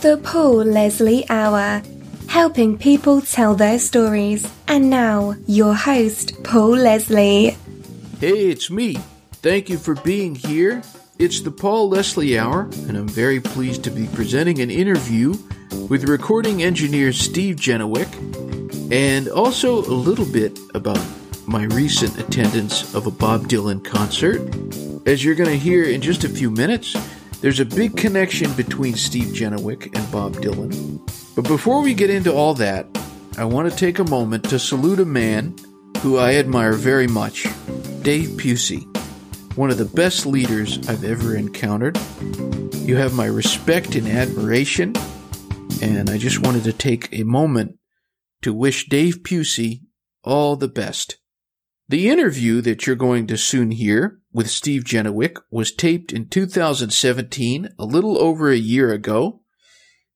The Paul Leslie Hour, helping people tell their stories. And now, your host, Paul Leslie. Hey, it's me. Thank you for being here. It's the Paul Leslie Hour, and I'm very pleased to be presenting an interview with recording engineer Steve Genewick, and also a little bit about my recent attendance of a Bob Dylan concert. As you're going to hear in just a few minutes, there's a big connection between Steve Genewick and Bob Dylan. But before we get into all that, I want to take a moment to salute a man who I admire very much Dave Puciw, one of the best leaders I've ever encountered. You have my respect and admiration, and I just wanted to take a moment to wish Dave Puciw all the best. The interview that you're going to soon hear with Steve Genewick was taped in 2017, a little over a year ago.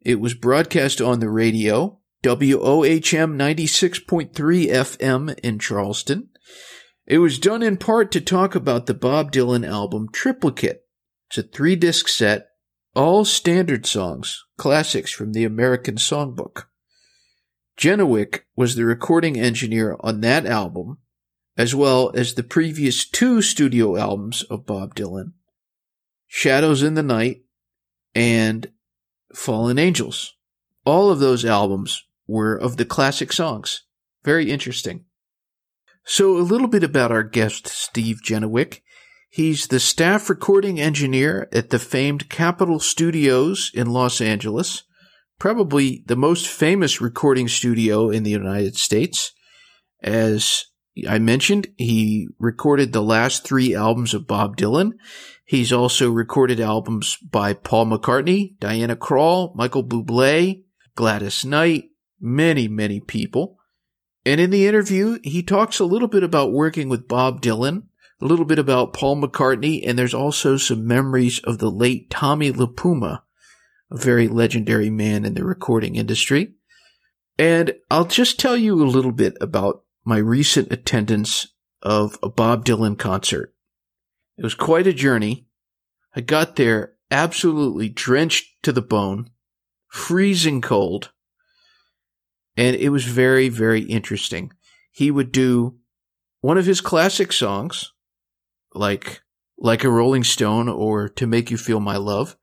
It was broadcast on the radio, WOHM 96.3 FM in Charleston. It was done in part to talk about the Bob Dylan album Triplicate. It's a three disc set, all standard songs, classics from the American Songbook. Genewick was the recording engineer on that album as well as the previous two studio albums of Bob Dylan Shadows in the Night and Fallen Angels. All of those albums were of the classic songs. Very interesting. So, a little bit about our guest, Steve Genewick. He's the staff recording engineer at the famed Capitol Studios in Los Angeles, probably the most famous recording studio in the United States, as I mentioned he recorded the last three albums of Bob Dylan. He's also recorded albums by Paul McCartney, Diana Krall, Michael Bublé, Gladys Knight, many, many people. And in the interview, he talks a little bit about working with Bob Dylan, a little bit about Paul McCartney, and there's also some memories of the late Tommy LiPuma, a very legendary man in the recording industry. And I'll just tell you a little bit about my recent attendance of a Bob Dylan concert. It was quite a journey. I got there absolutely drenched to the bone, freezing cold, and it was very, very interesting. He would do one of his classic songs, like like a Rolling Stone or To Make You Feel My Love,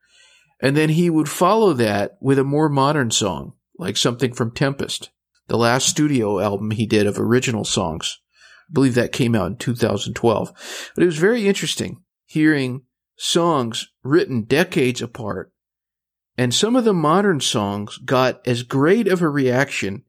and then he would follow that with a more modern song, like something from Tempest the last studio album he did of original songs. I believe that came out in 2012. But it was very interesting hearing songs written decades apart. And some of the modern songs got as great of a reaction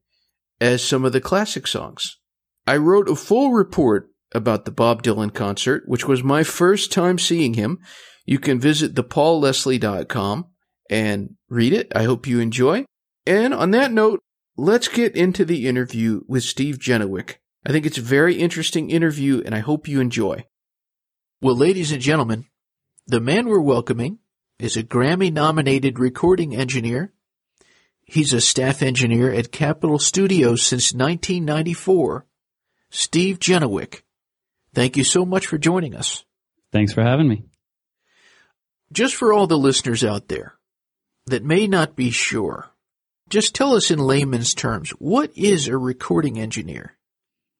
as some of the classic songs. I wrote a full report about the Bob Dylan concert, which was my first time seeing him. You can visit thepaulleslie.com and read it. I hope you enjoy. And on that note, let's get into the interview with Steve Genewick. I think it's a very interesting interview and I hope you enjoy. Well, ladies and gentlemen, the man we're welcoming is a Grammy nominated recording engineer. He's a staff engineer at Capitol Studios since 1994. Steve Genewick. Thank you so much for joining us. Thanks for having me. Just for all the listeners out there that may not be sure, just tell us in layman's terms, what is a recording engineer?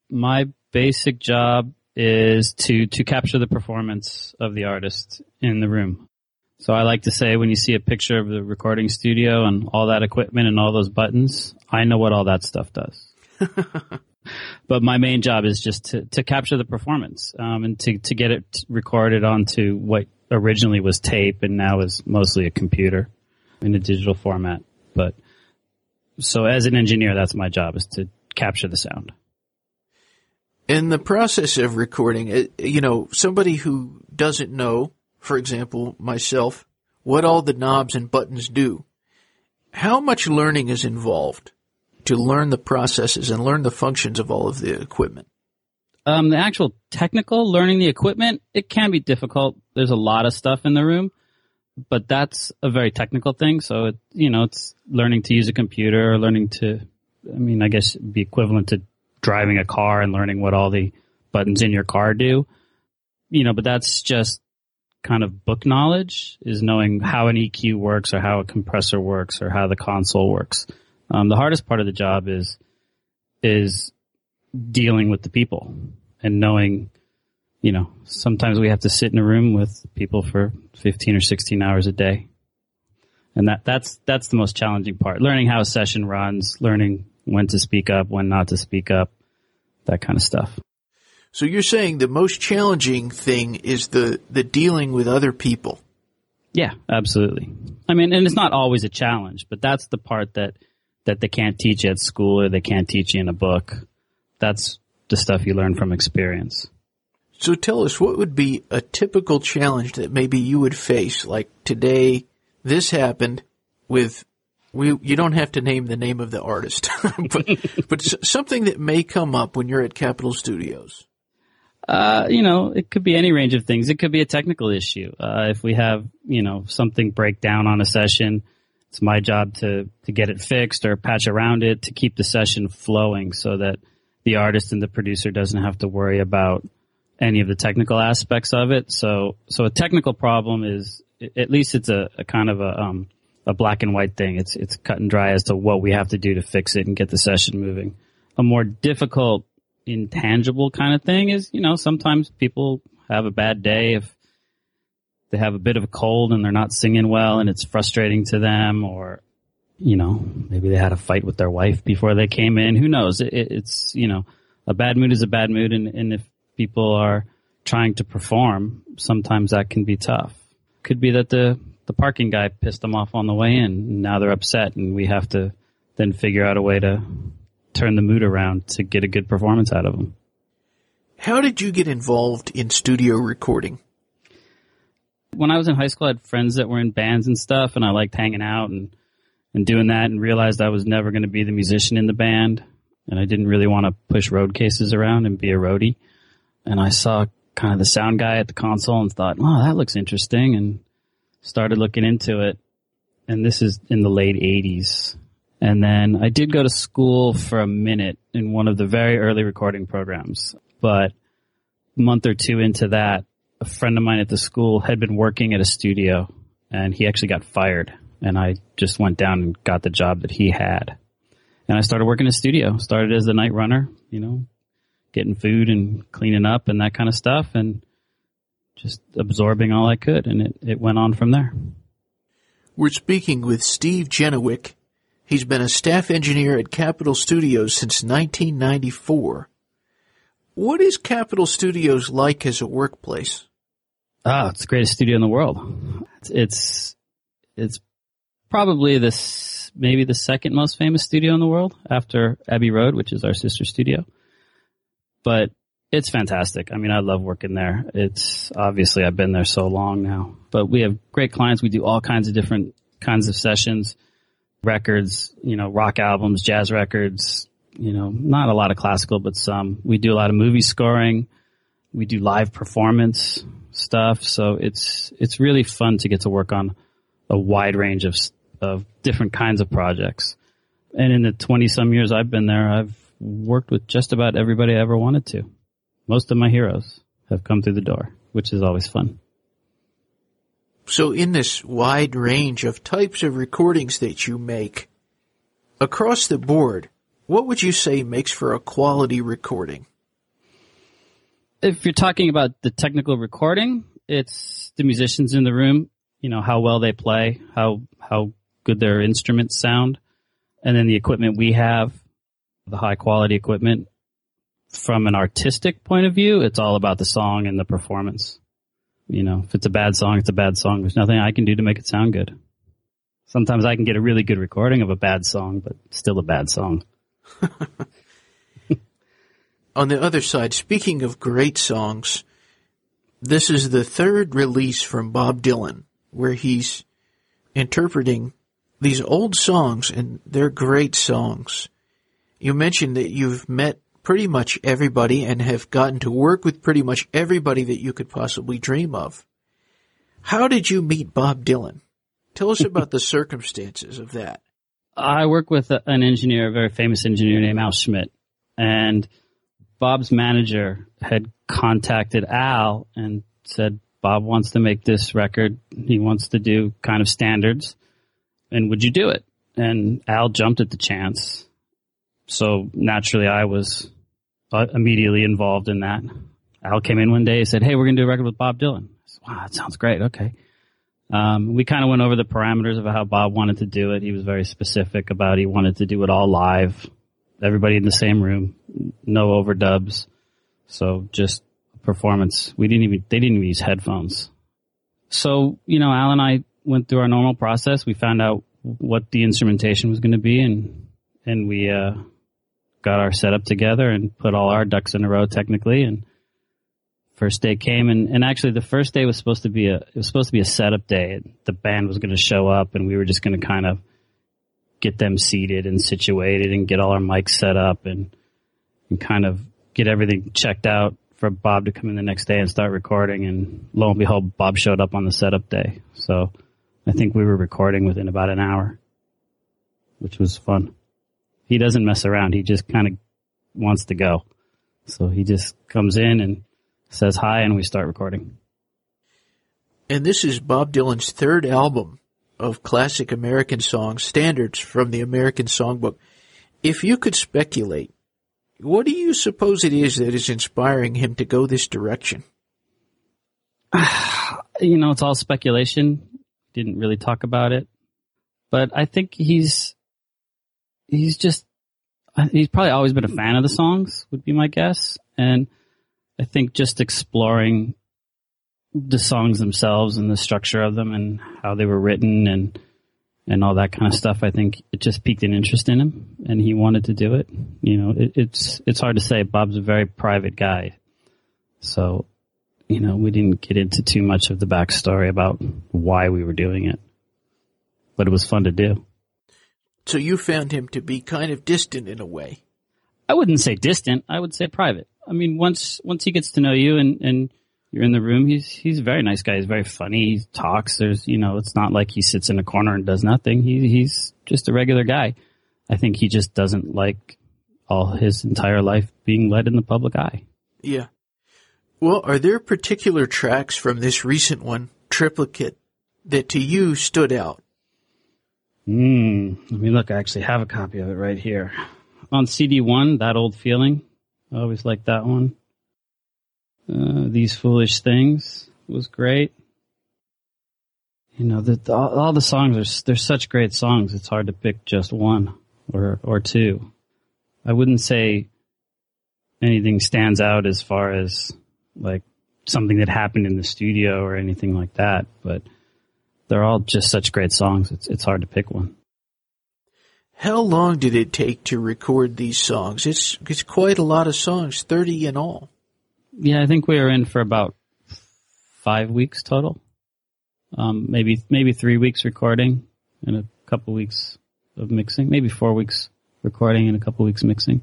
My basic job is to, to capture the performance of the artist in the room. So I like to say when you see a picture of the recording studio and all that equipment and all those buttons, I know what all that stuff does. but my main job is just to, to capture the performance um, and to, to get it recorded onto what originally was tape and now is mostly a computer in a digital format. But so as an engineer, that's my job is to capture the sound. In the process of recording, you know, somebody who doesn't know, for example, myself, what all the knobs and buttons do, how much learning is involved to learn the processes and learn the functions of all of the equipment? Um, the actual technical learning the equipment, it can be difficult. There's a lot of stuff in the room but that's a very technical thing. So it, you know, it's learning to use a computer, or learning to, I mean, I guess be equivalent to driving a car and learning what all the buttons in your car do. You know, but that's just kind of book knowledge is knowing how an EQ works or how a compressor works or how the console works. Um, the hardest part of the job is is dealing with the people and knowing, you know, sometimes we have to sit in a room with people for 15 or 16 hours a day. And that, that's, that's the most challenging part. Learning how a session runs, learning when to speak up, when not to speak up, that kind of stuff. So you're saying the most challenging thing is the, the dealing with other people. Yeah, absolutely. I mean, and it's not always a challenge, but that's the part that, that they can't teach you at school or they can't teach you in a book. That's the stuff you learn from experience. So tell us, what would be a typical challenge that maybe you would face? Like today, this happened with we you don't have to name the name of the artist, but but something that may come up when you're at Capitol Studios. Uh, you know, it could be any range of things. It could be a technical issue. Uh, if we have, you know, something break down on a session, it's my job to to get it fixed or patch around it to keep the session flowing so that the artist and the producer doesn't have to worry about any of the technical aspects of it. So so a technical problem is at least it's a, a kind of a um, a black and white thing. It's it's cut and dry as to what we have to do to fix it and get the session moving. A more difficult, intangible kind of thing is, you know, sometimes people have a bad day if they have a bit of a cold and they're not singing well and it's frustrating to them or you know, maybe they had a fight with their wife before they came in. Who knows? It, it's, you know, a bad mood is a bad mood. And, and if people are trying to perform, sometimes that can be tough. Could be that the the parking guy pissed them off on the way in. Now they're upset, and we have to then figure out a way to turn the mood around to get a good performance out of them. How did you get involved in studio recording? When I was in high school, I had friends that were in bands and stuff, and I liked hanging out and, and doing that and realized I was never going to be the musician in the band. And I didn't really want to push road cases around and be a roadie. And I saw kind of the sound guy at the console and thought, "Wow, that looks interesting. And started looking into it. And this is in the late 80s. And then I did go to school for a minute in one of the very early recording programs. But a month or two into that, a friend of mine at the school had been working at a studio and he actually got fired. And I just went down and got the job that he had. And I started working in a studio, started as a night runner, you know, getting food and cleaning up and that kind of stuff. And just absorbing all I could, and it, it went on from there. We're speaking with Steve Genewick. He's been a staff engineer at Capitol Studios since 1994. What is Capitol Studios like as a workplace? Ah, it's the greatest studio in the world. It's it's, it's probably this maybe the second most famous studio in the world after Abbey Road, which is our sister studio. But it's fantastic. I mean, I love working there. It's obviously I've been there so long now, but we have great clients. We do all kinds of different kinds of sessions, records, you know, rock albums, jazz records, you know, not a lot of classical, but some. We do a lot of movie scoring. We do live performance stuff. So it's, it's really fun to get to work on a wide range of, of different kinds of projects. And in the 20 some years I've been there, I've worked with just about everybody I ever wanted to most of my heroes have come through the door, which is always fun. So in this wide range of types of recordings that you make, across the board, what would you say makes for a quality recording? If you're talking about the technical recording, it's the musicians in the room, you know, how well they play, how, how good their instruments sound, and then the equipment we have, the high quality equipment, from an artistic point of view, it's all about the song and the performance. You know, if it's a bad song, it's a bad song. There's nothing I can do to make it sound good. Sometimes I can get a really good recording of a bad song, but still a bad song. On the other side, speaking of great songs, this is the third release from Bob Dylan where he's interpreting these old songs and they're great songs. You mentioned that you've met pretty much everybody and have gotten to work with pretty much everybody that you could possibly dream of. How did you meet Bob Dylan? Tell us about the circumstances of that. I work with a, an engineer, a very famous engineer named Al Schmitt, and Bob's manager had contacted Al and said, Bob wants to make this record. He wants to do kind of standards. And would you do it? And Al jumped at the chance. So naturally, I was uh, immediately involved in that. Al came in one day and said, Hey, we're going to do a record with Bob Dylan. Said, wow, that sounds great. Okay. Um, we kind of went over the parameters of how Bob wanted to do it. He was very specific about he wanted to do it all live, everybody in the same room, no overdubs. So just performance. We didn't even, they didn't even use headphones. So, you know, Al and I went through our normal process. We found out what the instrumentation was going to be and, and we, uh, got our setup together and put all our ducks in a row technically and first day came and, and actually the first day was supposed to be a it was supposed to be a setup day. The band was going to show up and we were just going to kind of get them seated and situated and get all our mics set up and and kind of get everything checked out for Bob to come in the next day and start recording and lo and behold Bob showed up on the setup day. So I think we were recording within about an hour, which was fun he doesn't mess around. He just kind of wants to go. So he just comes in and says hi and we start recording. And this is Bob Dylan's third album of classic American songs, standards from the American Songbook. If you could speculate, what do you suppose it is that is inspiring him to go this direction? you know, it's all speculation. Didn't really talk about it. But I think he's he's just he's probably always been a fan of the songs would be my guess. And i think just exploring the songs themselves and the structure of them and how they were written and and all that kind of stuff i think it just piqued an interest in him and he wanted to do it. You know it, it's it's hard to say. Bob's a very private guy. So you know we didn't get into too much of the backstory about why we were doing it but it was fun to do so you found him to be kind of distant in a way. I wouldn't say distant. I would say private. I mean, once once he gets to know you and and you're in the room, he's he's a very nice guy. He's very funny. He talks. There's you know, it's not like he sits in a corner and does nothing. He he's just a regular guy. I think he just doesn't like all his entire life being led in the public eye. Yeah. Well, are there particular tracks from this recent one, Triplicate, that to you stood out? Hmm. Let me look. I actually have a copy of it right here. On CD one, That Old Feeling. I always liked that one. Uh, These Foolish Things was great. You know, the, the, all, all the songs are, they're such great songs. It's hard to pick just one or, or two. I wouldn't say anything stands out as far as like something that happened in the studio or anything like that, but they're all just such great songs. It's it's hard to pick one. How long did it take to record these songs? It's it's quite a lot of songs, thirty in all. Yeah, I think we were in for about five weeks total. Um, maybe maybe three weeks recording and a couple weeks of mixing. Maybe four weeks recording and a couple weeks mixing.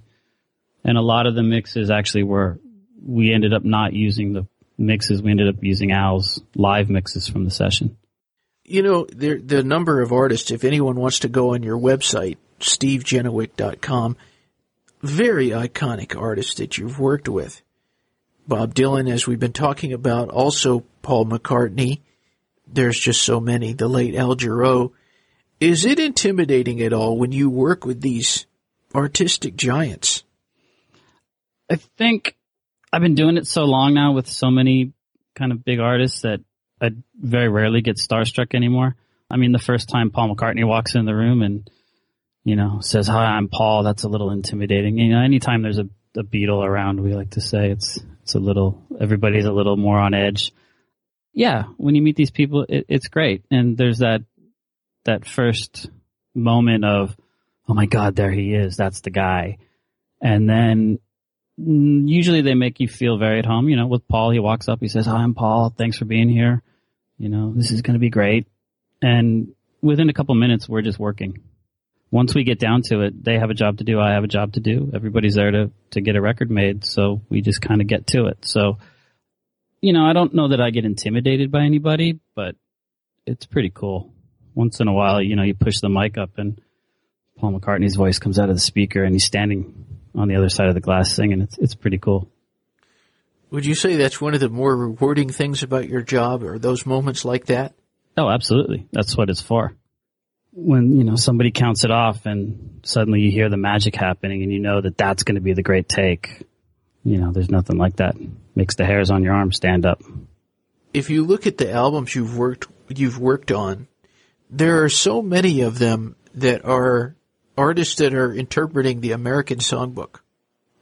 And a lot of the mixes actually were we ended up not using the mixes. We ended up using Al's live mixes from the session. You know, the, the number of artists, if anyone wants to go on your website, stevegenewick.com, very iconic artists that you've worked with. Bob Dylan, as we've been talking about, also Paul McCartney. There's just so many. The late Al Jarreau. Is it intimidating at all when you work with these artistic giants? I think I've been doing it so long now with so many kind of big artists that I very rarely get starstruck anymore. I mean, the first time Paul McCartney walks in the room and, you know, says, hi, I'm Paul, that's a little intimidating. You know, anytime there's a, a Beatle around, we like to say it's, it's a little, everybody's a little more on edge. Yeah. When you meet these people, it, it's great. And there's that, that first moment of, oh my God, there he is. That's the guy. And then Mm, usually they make you feel very at home. You know, with Paul, he walks up, he says, Hi, I'm Paul. Thanks for being here. You know, this is going to be great. And within a couple minutes, we're just working. Once we get down to it, they have a job to do. I have a job to do. Everybody's there to, to get a record made. So we just kind of get to it. So, you know, I don't know that I get intimidated by anybody, but it's pretty cool. Once in a while, you know, you push the mic up and Paul McCartney's voice comes out of the speaker and he's standing on the other side of the glass singing. It's, it's pretty cool. Would you say that's one of the more rewarding things about your job or those moments like that? Oh, absolutely. That's what it's for. When, you know, somebody counts it off and suddenly you hear the magic happening and you know that that's going to be the great take. You know, there's nothing like that. Makes the hairs on your arm stand up. If you look at the albums you've worked, you've worked on, there are so many of them that are artists that are interpreting the American songbook.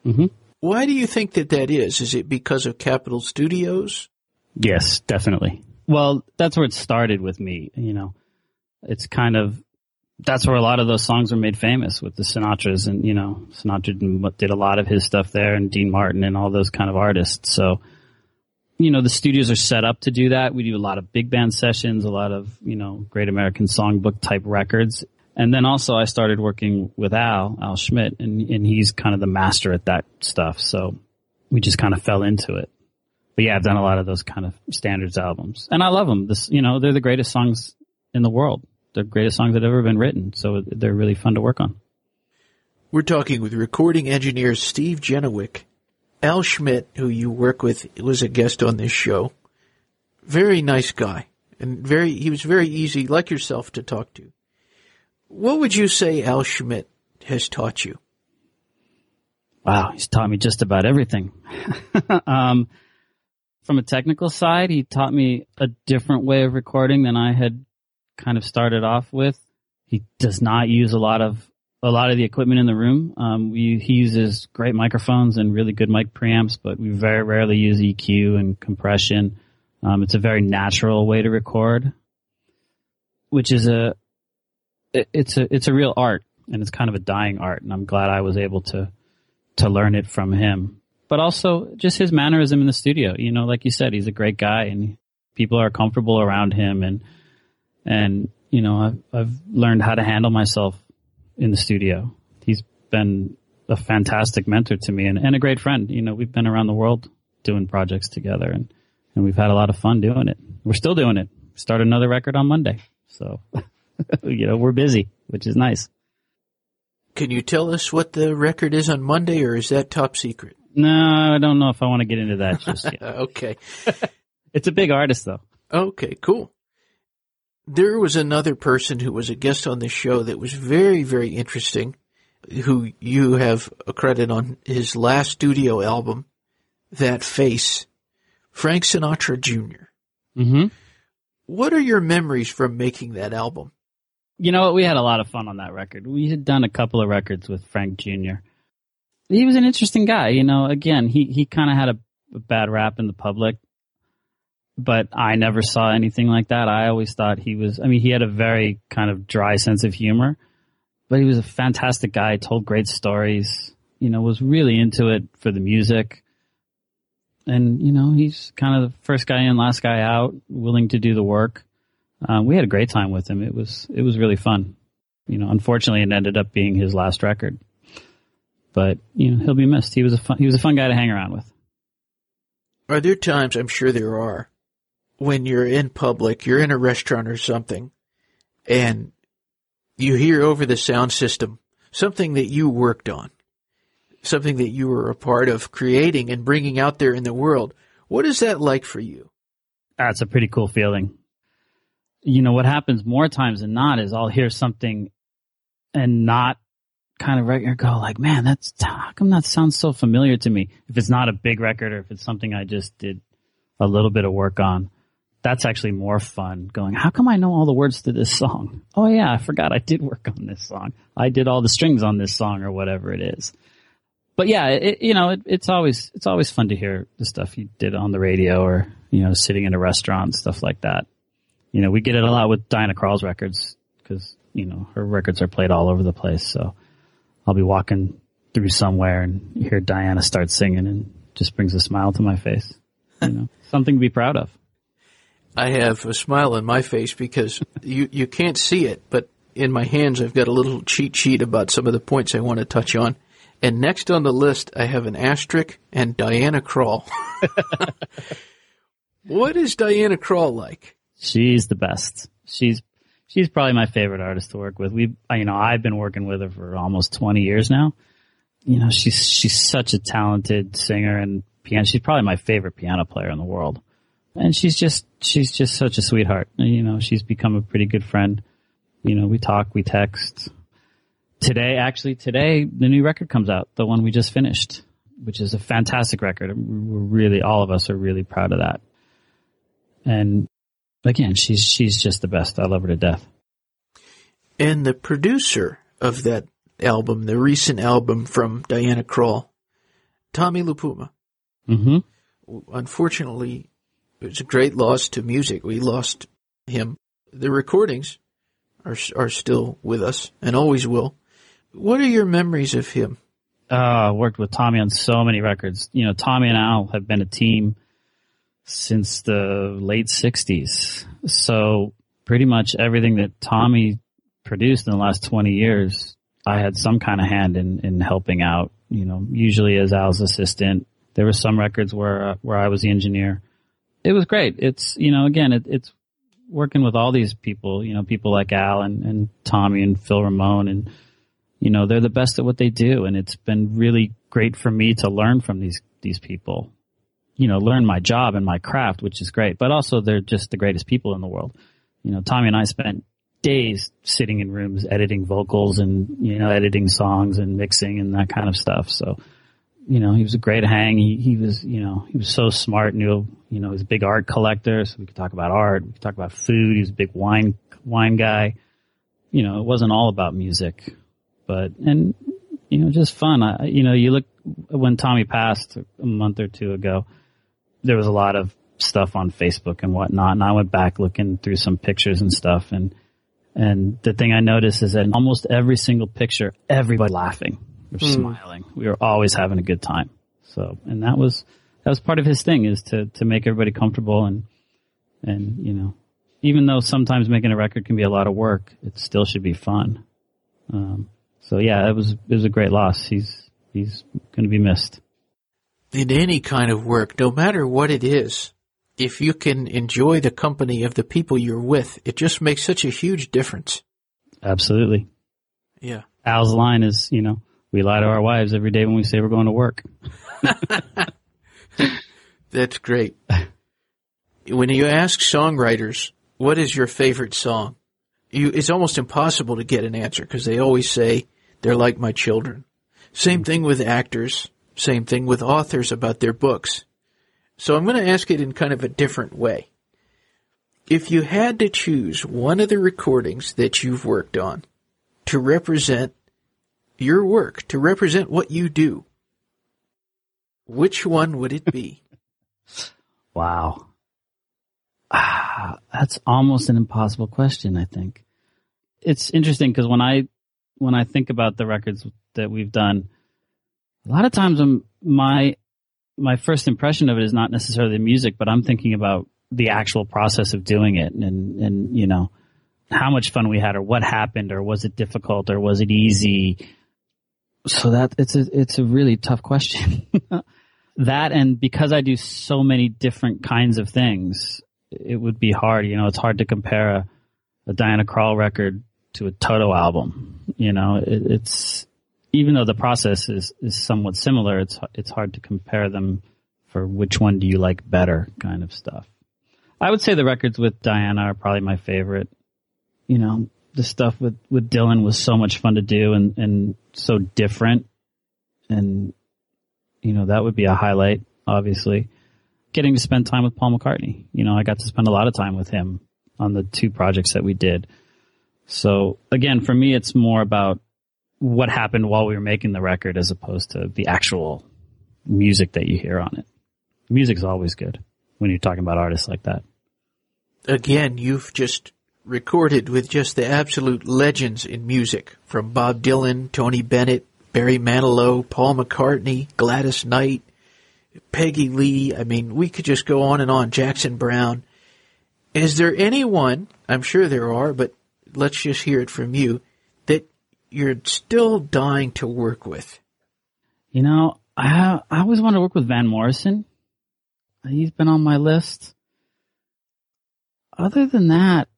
Mm-hmm. Why do you think that that is? Is it because of Capitol Studios? Yes, definitely. Well, that's where it started with me. You know, it's kind of that's where a lot of those songs were made famous with the Sinatras, and you know, Sinatra did a lot of his stuff there, and Dean Martin and all those kind of artists. So, you know, the studios are set up to do that. We do a lot of big band sessions, a lot of you know, Great American Songbook type records, and then also I started working with Al, Al Schmitt, and, and he's kind of the master at that stuff. So we just kind of fell into it. But yeah, I've done a lot of those kind of standards albums and I love them. This, you know, they're the greatest songs in the world. The greatest songs that have ever been written. So they're really fun to work on. We're talking with recording engineer Steve Genewick. Al Schmitt, who you work with, was a guest on this show. Very nice guy and very, he was very easy, like yourself, to talk to. What would you say Al Schmitt has taught you? Wow, he's taught me just about everything. um, from a technical side, he taught me a different way of recording than I had kind of started off with. He does not use a lot of a lot of the equipment in the room. Um, we, he uses great microphones and really good mic preamps, but we very rarely use EQ and compression. Um, it's a very natural way to record, which is a it's a it's a real art and it's kind of a dying art and I'm glad I was able to to learn it from him. But also just his mannerism in the studio. You know, like you said, he's a great guy and people are comfortable around him and and you know, I've I've learned how to handle myself in the studio. He's been a fantastic mentor to me and, and a great friend. You know, we've been around the world doing projects together and, and we've had a lot of fun doing it. We're still doing it. Start another record on Monday. So you know, we're busy, which is nice. Can you tell us what the record is on Monday, or is that top secret? No, I don't know if I want to get into that just yet. okay. it's a big artist, though. Okay, cool. There was another person who was a guest on the show that was very, very interesting, who you have a credit on his last studio album, That Face, Frank Sinatra Jr. Mm-hmm. What are your memories from making that album? You know what? We had a lot of fun on that record. We had done a couple of records with Frank Jr. He was an interesting guy. You know, again, he, he kind of had a, a bad rap in the public, but I never saw anything like that. I always thought he was, I mean, he had a very kind of dry sense of humor, but he was a fantastic guy, told great stories, you know, was really into it for the music. And, you know, he's kind of the first guy in, last guy out, willing to do the work uh, we had a great time with him. It was it was really fun. You know, unfortunately, it ended up being his last record, but you know he'll be missed. He was a fun, he was a fun guy to hang around with. Are there times? I'm sure there are when you're in public, you're in a restaurant or something, and you hear over the sound system something that you worked on, something that you were a part of creating and bringing out there in the world. What is that like for you? That's a pretty cool feeling you know, what happens more times than not is I'll hear something and not kind of regular go like, man, that's, how come that sounds so familiar to me? If it's not a big record or if it's something I just did a little bit of work on, that's actually more fun going, how come I know all the words to this song? Oh yeah, I forgot I did work on this song. I did all the strings on this song or whatever it is. But yeah, it, you know, it, it's always, it's always fun to hear the stuff you did on the radio or, you know, sitting in a restaurant, stuff like that you know, we get it a lot with Diana Krall's records because, you know, her records are played all over the place. So I'll be walking through somewhere and hear Diana start singing and just brings a smile to my face. You know, something to be proud of. I have a smile on my face because you, you can't see it, but in my hands I've got a little cheat sheet about some of the points I want to touch on. And next on the list I have an asterisk and Diana Krall. what is Diana Krall like? She's the best. She's she's probably my favorite artist to work with. We, you know, I've been working with her for almost 20 years now. You know, she's she's such a talented singer and piano. She's probably my favorite piano player in the world. And she's just, she's just such a sweetheart. You know, she's become a pretty good friend. You know, we talk, we text. Today, actually today, the new record comes out, the one we just finished, which is a fantastic record. We're really, all of us are really proud of that. And again, she's, she's just the best. I love her to death. And the producer of that album, the recent album from Diana Krall, Tommy LiPuma. Mm-hmm. Unfortunately, it was a great loss to music. We lost him. The recordings are are still with us and always will. What are your memories of him? Uh, worked with Tommy on so many records. You know, Tommy and Al have been a team since the late '60s. So pretty much everything that Tommy produced in the last 20 years, I had some kind of hand in, in helping out, you know, usually as Al's assistant. There were some records where, uh, where I was the engineer. It was great. It's, you know, again, it, it's working with all these people, you know, people like Al and, and Tommy and Phil Ramone and, you know, they're the best at what they do. And it's been really great for me to learn from these, these people, you know, learn my job and my craft, which is great, but also they're just the greatest people in the world. You know, Tommy and I spent days sitting in rooms editing vocals and, you know, editing songs and mixing and that kind of stuff. So, you know, he was a great hang. He, he was, you know, he was so smart, knew, you know, he's a big art collector. So we could talk about art. We could talk about food. He was a big wine, wine guy. You know, it wasn't all about music, but, and, you know, just fun. I, you know, you look, when Tommy passed a month or two ago, there was a lot of stuff on Facebook and whatnot. And I went back looking through some pictures and stuff and, and the thing I noticed is that in almost every single picture, everybody laughing or mm. smiling. We were always having a good time. So, and that was, that was part of his thing is to, to make everybody comfortable and, and, you know, even though sometimes making a record can be a lot of work, it still should be fun. Um, so yeah, it was, it was a great loss. He's, he's going to be missed. In any kind of work, no matter what it is, if you can enjoy the company of the people you're with, it just makes such a huge difference. Absolutely. Yeah. Al's line is, you know, we lie to our wives every day when we say we're going to work. That's great. When you ask songwriters, what is your favorite song? You, it's almost impossible to get an answer because they always say they're like my children. Same thing with actors. Same thing with authors about their books. So I'm going to ask it in kind of a different way. If you had to choose one of the recordings that you've worked on to represent your work, to represent what you do, which one would it be? wow. Ah, that's almost an impossible question, I think. It's interesting because when I, when I think about the records that we've done, a lot of times I'm, my my first impression of it is not necessarily the music, but I'm thinking about the actual process of doing it and, and, you know, how much fun we had or what happened or was it difficult or was it easy? So that it's a, it's a really tough question. that and because I do so many different kinds of things, it would be hard. You know, it's hard to compare a, a Diana Krall record to a Toto album. You know, it, it's, even though the process is, is somewhat similar, it's it's hard to compare them for which one do you like better kind of stuff. I would say the records with Diana are probably my favorite. You know, the stuff with, with Dylan was so much fun to do and, and so different. And, you know, that would be a highlight, obviously. Getting to spend time with Paul McCartney. You know, I got to spend a lot of time with him on the two projects that we did. So again, for me, it's more about what happened while we were making the record as opposed to the actual music that you hear on it. Music's always good when you're talking about artists like that. Again, you've just recorded with just the absolute legends in music from Bob Dylan, Tony Bennett, Barry Manilow, Paul McCartney, Gladys Knight, Peggy Lee. I mean, we could just go on and on. Jackson Browne. Is there anyone, I'm sure there are, but let's just hear it from you, you're still dying to work with? You know, I I always want to work with Van Morrison. He's been on my list. Other than that,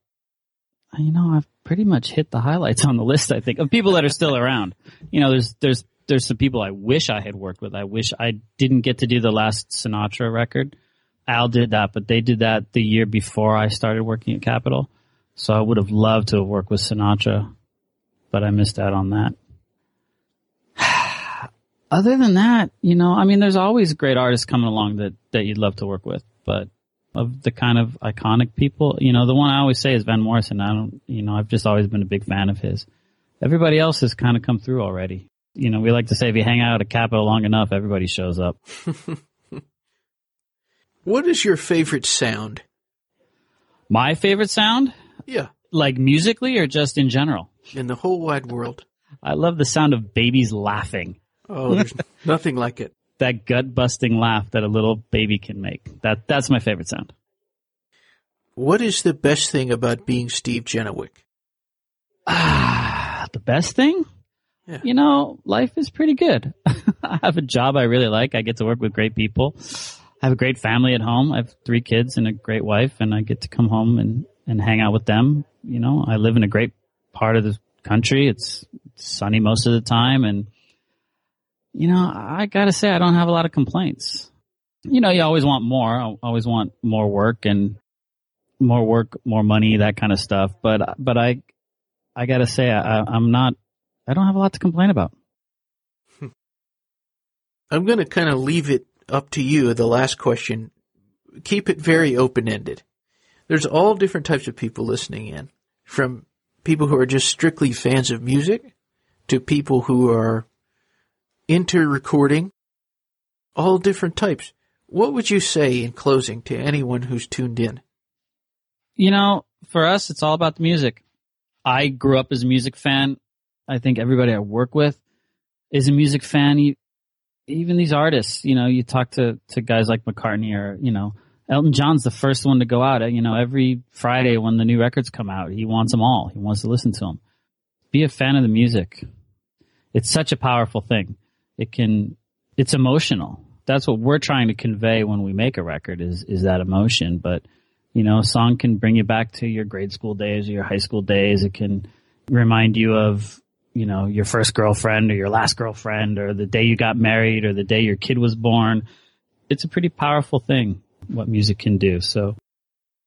you know, I've pretty much hit the highlights on the list. I think of people that are still around. You know, there's there's there's some people I wish I had worked with. I wish I didn't get to do the last Sinatra record. Al did that, but they did that the year before I started working at Capitol. So I would have loved to have worked with Sinatra, but I missed out on that. Other than that, you know, I mean, there's always great artists coming along that, that you'd love to work with, but of the kind of iconic people, you know, the one I always say is Van Morrison. I don't, you know, I've just always been a big fan of his. Everybody else has kind of come through already. You know, we like to say if you hang out at Capitol long enough, everybody shows up. what is your favorite sound? My favorite sound? Yeah. Like musically or just in general? In the whole wide world. I love the sound of babies laughing. Oh, there's nothing like it. That gut busting laugh that a little baby can make. That that's my favorite sound. What is the best thing about being Steve Genewick? Ah, the best thing? Yeah. You know, life is pretty good. I have a job I really like. I get to work with great people. I have a great family at home. I have three kids and a great wife and I get to come home and, and hang out with them. You know, I live in a great part of the country. It's sunny most of the time and you know, I gotta say I don't have a lot of complaints. You know, you always want more. I always want more work and more work, more money, that kind of stuff. But, but I, I gotta say I, I'm not, I don't have a lot to complain about. Hmm. I'm going to kind of leave it up to you, the last question. Keep it very open ended. There's all different types of people listening in, from people who are just strictly fans of music to people who are into recording, all different types. What would you say in closing to anyone who's tuned in? You know, for us, it's all about the music. I grew up as a music fan. I think everybody I work with is a music fan. Even these artists, you know, you talk to, to guys like McCartney or, you know, Elton John's the first one to go out. You know, every Friday when the new records come out, he wants them all. He wants to listen to them. Be a fan of the music. It's such a powerful thing it can, it's emotional. That's what we're trying to convey when we make a record is, is that emotion. But, you know, a song can bring you back to your grade school days or your high school days. It can remind you of, you know, your first girlfriend or your last girlfriend or the day you got married or the day your kid was born. It's a pretty powerful thing, what music can do. So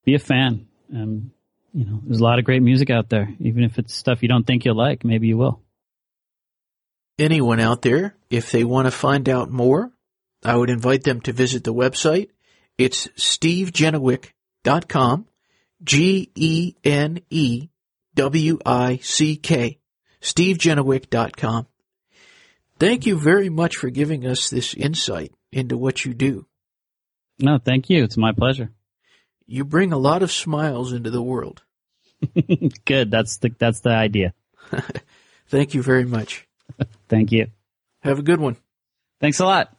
be a fan. And, you know, there's a lot of great music out there. Even if it's stuff you don't think you'll like, maybe you will anyone out there, if they want to find out more, I would invite them to visit the website. It's stevegenewick.com, G-E-N-E-W-I-C-K, stevegenewick.com. Thank you very much for giving us this insight into what you do. No, thank you. It's my pleasure. You bring a lot of smiles into the world. Good. That's the, that's the idea. thank you very much. Thank you. Have a good one. Thanks a lot.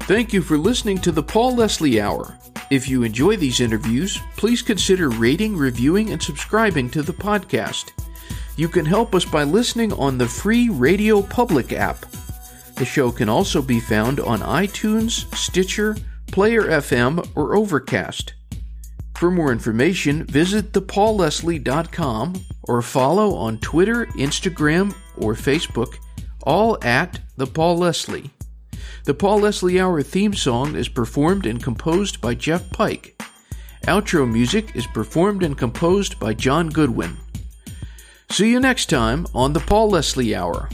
Thank you for listening to the Paul Leslie Hour. If you enjoy these interviews, please consider rating, reviewing, and subscribing to the podcast. You can help us by listening on the free Radio Public app. The show can also be found on iTunes, Stitcher, Player FM, or Overcast. For more information, visit thepaulleslie.com or follow on Twitter, Instagram, or Facebook, all at The Paul Leslie. The Paul Leslie Hour theme song is performed and composed by Jeff Pike. Outro music is performed and composed by John Goodwin. See you next time on The Paul Leslie Hour.